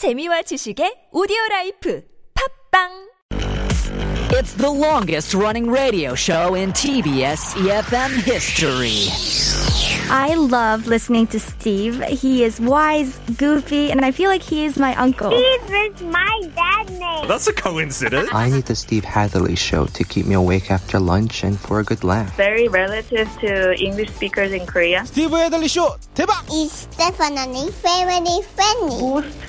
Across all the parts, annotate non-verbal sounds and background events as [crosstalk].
재미와 지식의 오디오 라이프 팝빵 It's the longest running radio show in TBS EFM history. I love listening to Steve. He is wise, goofy, and I feel like he is my uncle. Steve is my dad's name. That's a coincidence. I need the Steve Hatherley show to keep me awake after lunch and for a good laugh. very relative to English speakers in Korea. 스티브 헤들리 쇼 대박! Is definitely very funny. Most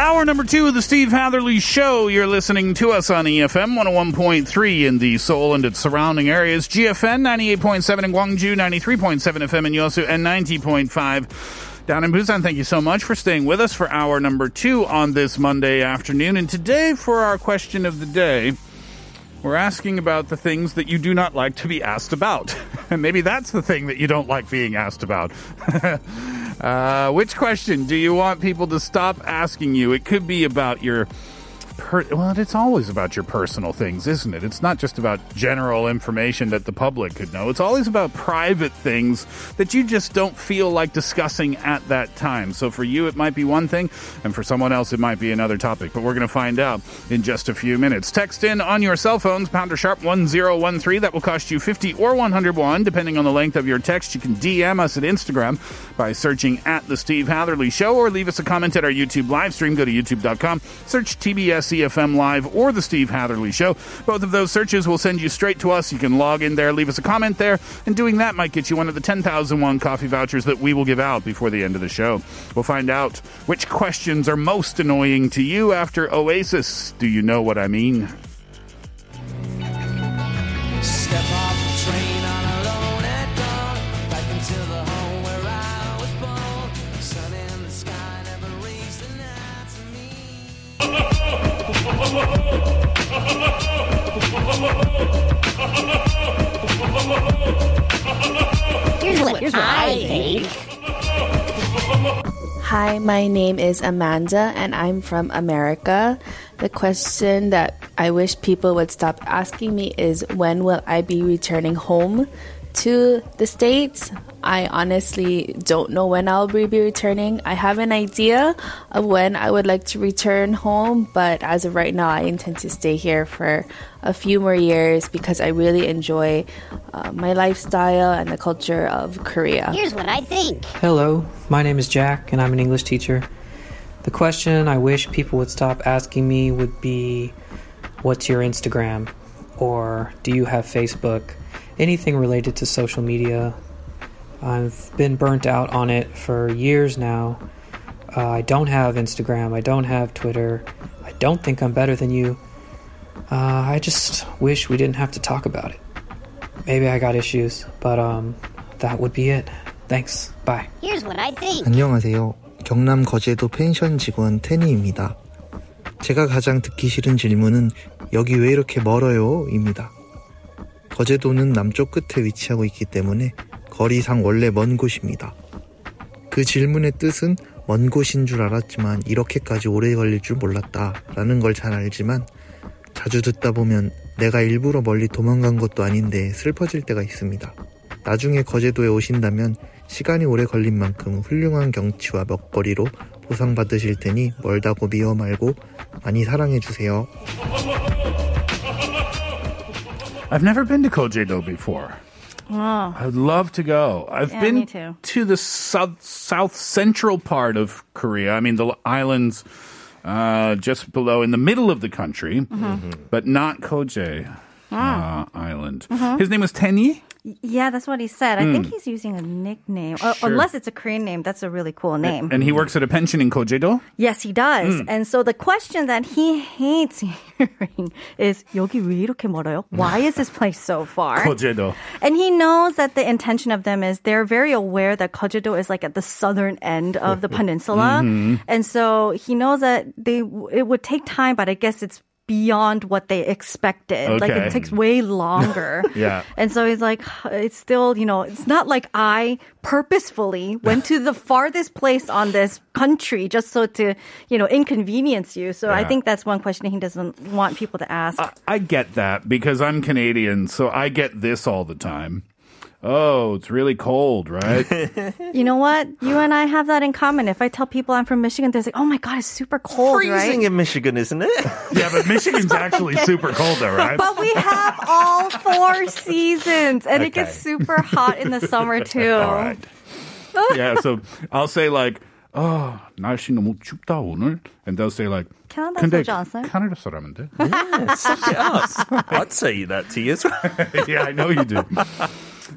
Hour number two of the Steve Hatherley Show. You're listening to us on EFM 101.3 in the Seoul and its surrounding areas, GFN 98.7 in Gwangju, 93.7 FM in Yosu, and 90.5 down in Busan. Thank you so much for staying with us for hour number two on this Monday afternoon. And today, for our question of the day, we're asking about the things that you do not like to be asked about. [laughs] And maybe that's the thing that you don't like being asked about. [laughs] uh, which question do you want people to stop asking you? It could be about your. Per- well, it's always about your personal things, isn't it? It's not just about general information that the public could know. It's always about private things that you just don't feel like discussing at that time. So for you, it might be one thing, and for someone else, it might be another topic. But we're going to find out in just a few minutes. Text in on your cell phones, pounder sharp 1013. That will cost you 50 or 101, depending on the length of your text. You can DM us at Instagram by searching at The Steve Hatherley Show or leave us a comment at our YouTube live stream. Go to youtube.com, search TBS EFM Live or The Steve Hatherley Show. Both of those searches will send you straight to us. You can log in there, leave us a comment there, and doing that might get you one of the 10,001 coffee vouchers that we will give out before the end of the show. We'll find out which questions are most annoying to you after Oasis. Do you know what I mean? Here's what, here's what I think. Hi, my name is Amanda and I'm from America. The question that I wish people would stop asking me is when will I be returning home to the States? I honestly don't know when I'll be returning. I have an idea of when I would like to return home, but as of right now, I intend to stay here for a few more years because I really enjoy uh, my lifestyle and the culture of Korea. Here's what I think. Hello, my name is Jack, and I'm an English teacher. The question I wish people would stop asking me would be What's your Instagram? Or Do you have Facebook? Anything related to social media. I've been burnt out on it for years now. Uh, I don't have Instagram, I don't have Twitter, I don't think I'm better than you. Uh, I just wish we didn't have to talk about it. Maybe I got issues, but um, that would be it. Thanks. Bye. Here's what I think. 안녕하세요. 경남 거제도 펜션 직원 테니입니다. 제가 가장 듣기 싫은 질문은 여기 왜 이렇게 멀어요? 입니다. 거제도는 남쪽 끝에 위치하고 있기 때문에 거리상 원래 먼 곳입니다. 그 질문의 뜻은 먼 곳인 줄 알았지만 이렇게까지 오래 걸릴 줄 몰랐다 라는 걸 잘 알지만 자주 듣다 보면 내가 일부러 멀리 도망간 것도 아닌데 슬퍼질 때가 있습니다. 나중에 거제도에 오신다면 시간이 오래 걸린 만큼 훌륭한 경치와 먹거리로 보상받으실 테니 멀다고 미워 말고 많이 사랑해주세요. I've never been to Kojedo before. Oh. I'd love to go. I've Yeah, been to the south south central part of Korea. I mean the islands uh, just below in the middle of the country, Mm-hmm. but not Koje uh, Island. Mhm. His name was Tenny. Yeah, that's what he said. I think Mm. he's using a nickname. Uh, Sure. Unless it's a Korean name. That's a really cool name. And he works at a pension in Kojedo. Yes, he does. Mm. And so the question that he hates [laughs] hearing is 여기 왜 이렇게 멀어요? Why is this place so far? [laughs] Kojedo. And he knows that the intention of them is they're very aware that Kojedo is like at the southern end of the [laughs] peninsula. Mhm. And so he knows that they it would take time, but I guess it's beyond what they expected. Like it takes way longer. [laughs] Yeah. And so he's like, it's still, you know, it's not like I purposefully went to the farthest place on this country just so to, you know, inconvenience you. So I think that's one question he doesn't want people to ask. I get that because I'm Canadian, so I get this all the time Oh, it's really cold, right? [laughs] you know what? You and I have that in common. If I tell people I'm from Michigan, they're like, oh my God, it's super cold, Freezing right? in Michigan, isn't it? [laughs] yeah, but Michigan's actually super cold, though, right? But we have all four seasons, and it gets Okay. super hot in the summer [laughs] too. All right. yeah, so I'll say like, oh, 날씨 너무 춥다 오늘, and they'll say like, 캐나다 근데 소주 않어요? 캐나다 사람인데? Yeah, suck it up. I'd say that to you as well. yeah, I know you do.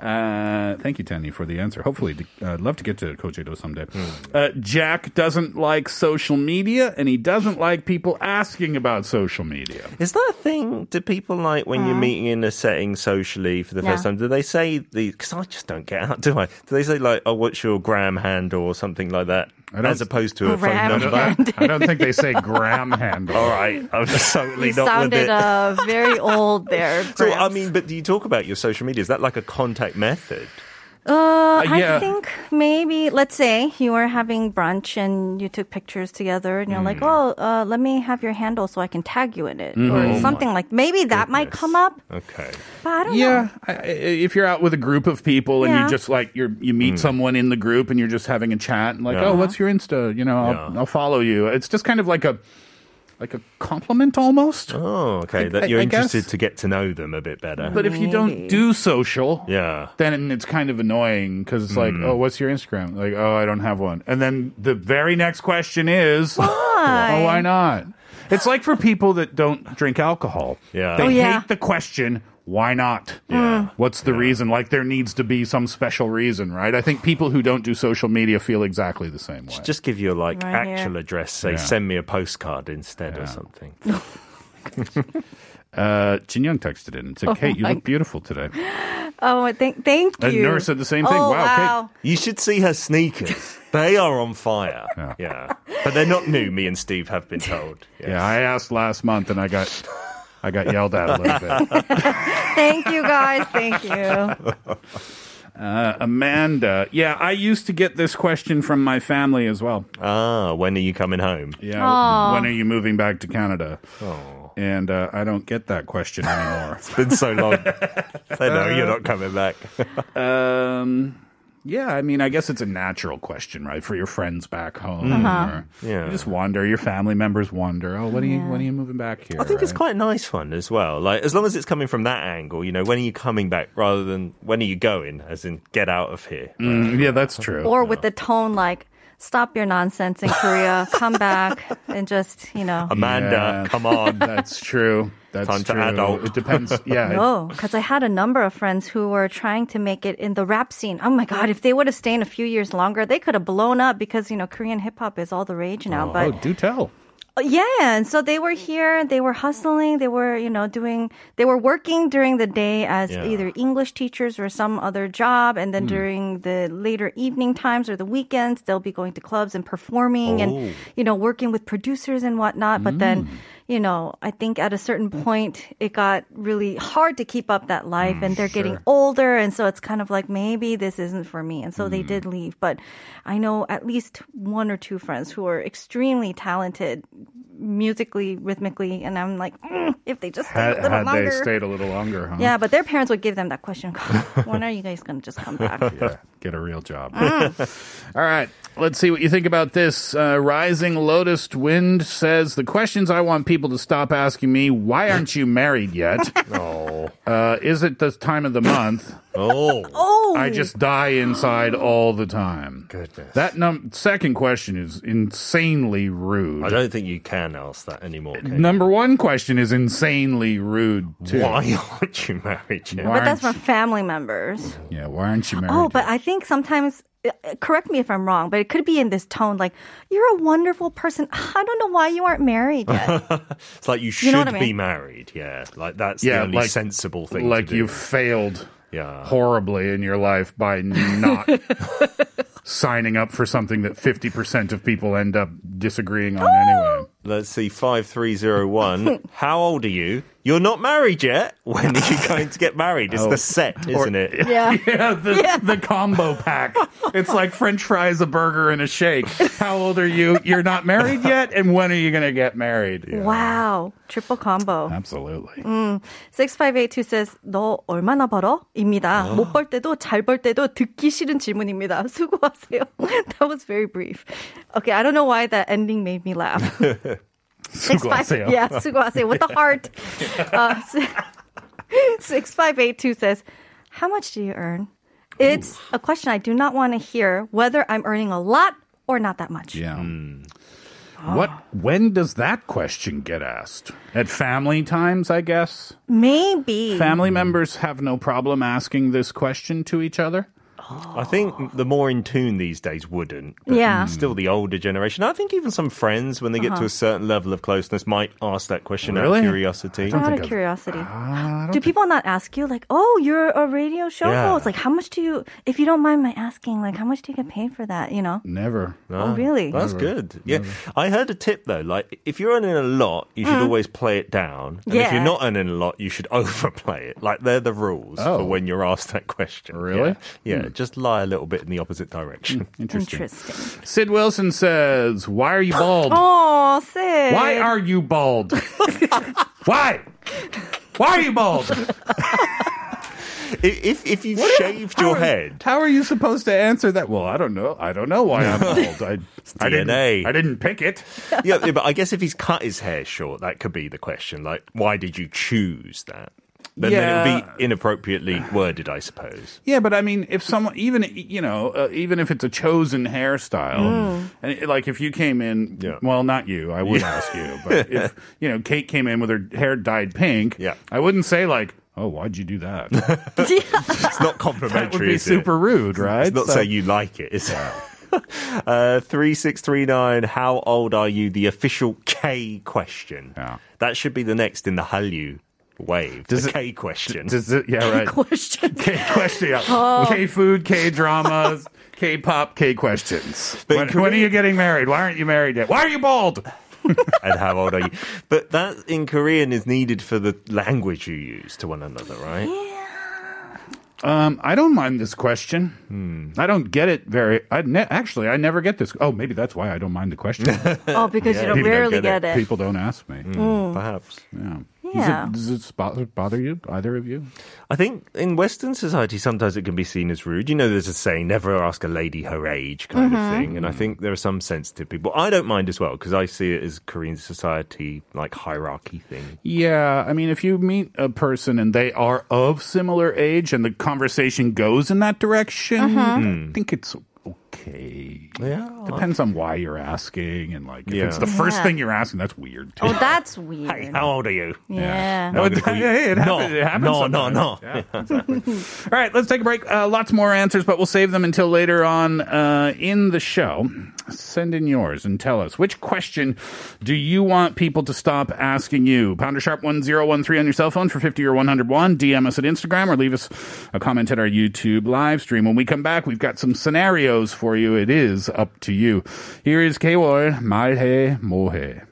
Uh, thank you, Tanny, for the answer. Hopefully, uh, I'd love to get to Kojedo someday. Uh, Jack doesn't like social media, and he doesn't like people asking about social media. Is that a thing? Do people like when you're meeting in a setting socially for the first Yeah. time? Do they say the? Because I just don't get out. [laughs] Do I? Do they say like, "Oh, what's your gram handle" or something like that, I don't- as opposed to a phone Gram number? handle. I don't think they say gram handle. All right, I'm just totally You not with sounded it. uh, very old there. [laughs] so I Gramps. mean, but do you talk about your social media? Is that like a contact method? Uh, yeah. I think maybe let's say you were having brunch and you took pictures together and you're like, Hmm. oh, uh, let me have your handle so I can tag you in it Mm-hmm. or something like. Maybe that might come up, Okay. but I don't know. Yeah, I, I- if you're out with a group of people and Yeah. you just like you're you meet someone in the group and you're just having a chat and like, Yeah. oh, what's your Insta? You know, I'll, Yeah. I'll follow you. It's just kind of like a like a compliment almost. Oh, okay. I- that you're I guess. interested to get to know them a bit better. But if you don't do social, yeah. then it's kind of annoying because it's like, hmm. oh, what's your Instagram? Like, oh, I don't have one. And then the very next question is, Why? [laughs] oh, why not? It's like for people that don't drink alcohol. Yeah. They Oh, yeah. hate the question, why not? Yeah. What's the reason? Like there needs to be some special reason, right? I think people who don't do social media feel exactly the same way. Just give your like Right actual here. address. Say, Yeah. send me a postcard instead or something. [laughs] [laughs] Uh, Jin Young texted in and said, Kate, you look beautiful today. [gasps] Oh, thank, thank you. And you. Nurse said the same thing. Oh, Wow, Kate. You should see her sneakers. [laughs] They are on fire. Yeah. Yeah. But they're not new, me and Steve have been told. Yes. Yeah, I asked last month and I got I got yelled at a little bit. [laughs] Thank you, guys. Thank you. [laughs] Uh, Amanda, yeah, I used to get this question from my family as well. Ah, when are you coming home? Yeah, Aw. when are you moving back to Canada? Oh. And uh, I don't get that question anymore. [laughs] It's been so long. they know you're not coming back. um, yeah, I mean, I guess it's a natural question, right, for your friends back home. Or Yeah. You just wonder. Your family members wonder. Oh, when are you when are you moving back here? I think it's quite a nice one as well. Like as long as it's coming from that angle, you know, when are you coming back rather than when are you going, as in get out of here. Mm, yeah, that's true. Or with the tone like, stop your nonsense in Korea, come back, and just, you know. Amanda, Yeah. come on. [laughs] That's true. That's Time to true. adult. It depends. Yeah. No, because I had a number of friends who were trying to make it in the rap scene. Oh my God, if they would have stayed a few years longer, they could have blown up because, you know, Korean hip hop is all the rage now. oh, but do tell. Yeah, and so they were here, they were hustling, they were, you know, doing, they were working during the day as Yeah. either English teachers or some other job. And then hmm. during the later evening times or the weekends, they'll be going to clubs and performing Oh. and, you know, working with producers and whatnot. But then, hmm. You know, I think at a certain point, it got really hard to keep up that life and mm, they're getting older. And so it's kind of like, maybe this isn't for me. And so they did mm. leave. But I know at least one or two friends who are extremely talented musically, rhythmically. And I'm like, mm, if they just stay Had, a little had longer. they stayed a little longer, huh? yeah, but their parents would give them that question. [laughs] when are you guys going to just come back? [laughs] Yeah, get a real job. [laughs] All right, let's see what you think about this. Uh, Rising Lotus Wind says the questions I want people to stop asking me: Why aren't you married yet? Oh. Uh, is it the time of the month? Oh. [laughs] oh, I just die inside all the time. Goodness. That num- second question is insanely rude. I don't think you can ask that anymore. Kate. Number one question is insanely rude too. Why [laughs] aren't you married yet? Why but that's from aren't family members. you- Yeah, why aren't you married? Oh, but yet? I think sometimes, uh, correct me if I'm wrong, but it could be in this tone like, you're a wonderful person. I don't know why you aren't married yet. [laughs] It's like you should You know what I be mean? married. Yeah, like that's Yeah, the only like- sensible thing. like to do. you failed Yeah. horribly in your life by not [laughs] signing up for something that 50% of people end up disagreeing on ah! anyway. let's see, 5301. [laughs] How old are you? You're not married yet. [laughs] When are you going to get married? It's Oh. [laughs] the set, isn't it? [laughs] Yeah. yeah, the, Yeah. the combo pack. It's like French fries, a burger, and a shake. How old are you? You're not married yet, and when are you going to get married? Wow. Triple combo. Absolutely. 음, 6582 says, 너 얼마나 벌어? 입니다. 못 벌 때도 잘 벌 때도 듣기 싫은 질문입니다. 수고하세요. That was very brief. Okay, I don't know why that ending made me laugh. Six five, 수고하세요. yeah, 수고하세요 with the heart. [laughs] Uh, [laughs] six five eight two says, "How much do you earn?" It's a question I do not want to hear whether I'm earning a lot or not that much. Yeah. What? When does that question get asked? At family times, I guess. Maybe. Family members have no problem asking this question to each other. I think the more in tune these days wouldn't. But Yeah. Still the older generation. I think even some friends, when they get to Uh-huh. a certain level of closeness, might ask that question Really? out of curiosity. Out of curiosity. do people not ask you like, "Oh, you're a radio show Yeah. host. Like, how much do you? If you don't mind my asking, like, how much do you get paid for that? You know? Never. Oh, really? That's good. Yeah. I heard a tip though, like if you're earning a lot, you should Mm. always play it down. And if you're not earning a lot, you should [laughs] overplay it. Like they're the rules Oh. for when you're asked that question. Really? Yeah. Yeah, Just lie a little bit in the opposite direction. Hmm, interesting. Interesting. Sid Wilson says, "Why are you bald? [laughs] Oh, Sid. Why are you bald? [laughs] Why? Why are you bald? if if you've What shaved how your are- head, How are you supposed to answer that? Well, I don't know. I don't know why I'm bald. [laughs] I, I didn't. I didn't pick it. yeah, yeah, but I guess if he's cut his hair short, that could be the question. Like, why did you choose that? Then, then it would be inappropriately worded, I suppose. Yeah, but I mean, if someone, even you know, uh, even if it's a chosen hairstyle, Mm. and it- like if you came in, Yeah. well, not you, I would Yeah. ask you, but if [laughs] you know, Kate came in with her hair dyed pink, Yeah. I wouldn't say like, oh, why'd you do that? [laughs] It's not that complimentary. would be is it? super rude, right? It's not So- say you like it, is it? [laughs] Uh, 3639, how old are you? The official K question. Yeah. That should be the next in the Hallyu wave. Does the it- K question. Does it, yeah, right. Question. K question. Yeah. Oh. K food, K dramas, K pop, K questions. But When, can when are you getting married? Why aren't you married yet? Why are you bald? [laughs] and how old are you? But that in Korean is needed for the language you use to one another, right? Yeah. Um, I don't mind this question. Hmm. I don't get it very. I ne- actually I never get this. Oh, maybe that's why I don't mind the question. [laughs] Oh, because you don't people don't rarely get get it. People don't ask me. Hmm. Perhaps. Yeah. Yeah. Does it, does it bother, bother you? Either of you? I think in Western society, sometimes it can be seen as rude. You know, there's a saying, never ask a lady her age kind Mm-hmm. of thing. And I think there are some sensitive people. I don't mind as well because I see it as Korean society, like hierarchy thing. Yeah. I mean, if you meet a person and they are of similar age and the conversation goes in that direction, Mm-hmm. I think it's okay. Yeah. Depends on why you're asking and like if Yeah. it's the first Yeah. thing you're asking, that's weird too. Oh, that's weird. Hey, [laughs] how old are you? yeah. [laughs] No, it, gonna call you- hey, it No, happens, it happens no, no, sometimes. no. Yeah. All right, let's take a break. Uh, lots more answers, but we'll save them until later on uh, in the show. Send in yours and tell us which question do you want people to stop asking you? Pounder sharp 1013 on your cell phone for 50 or 101. DM us at Instagram or leave us a comment at our YouTube live stream. When we come back, we've got some scenarios for you. It is up to you. Here is K. Malhe Mohe.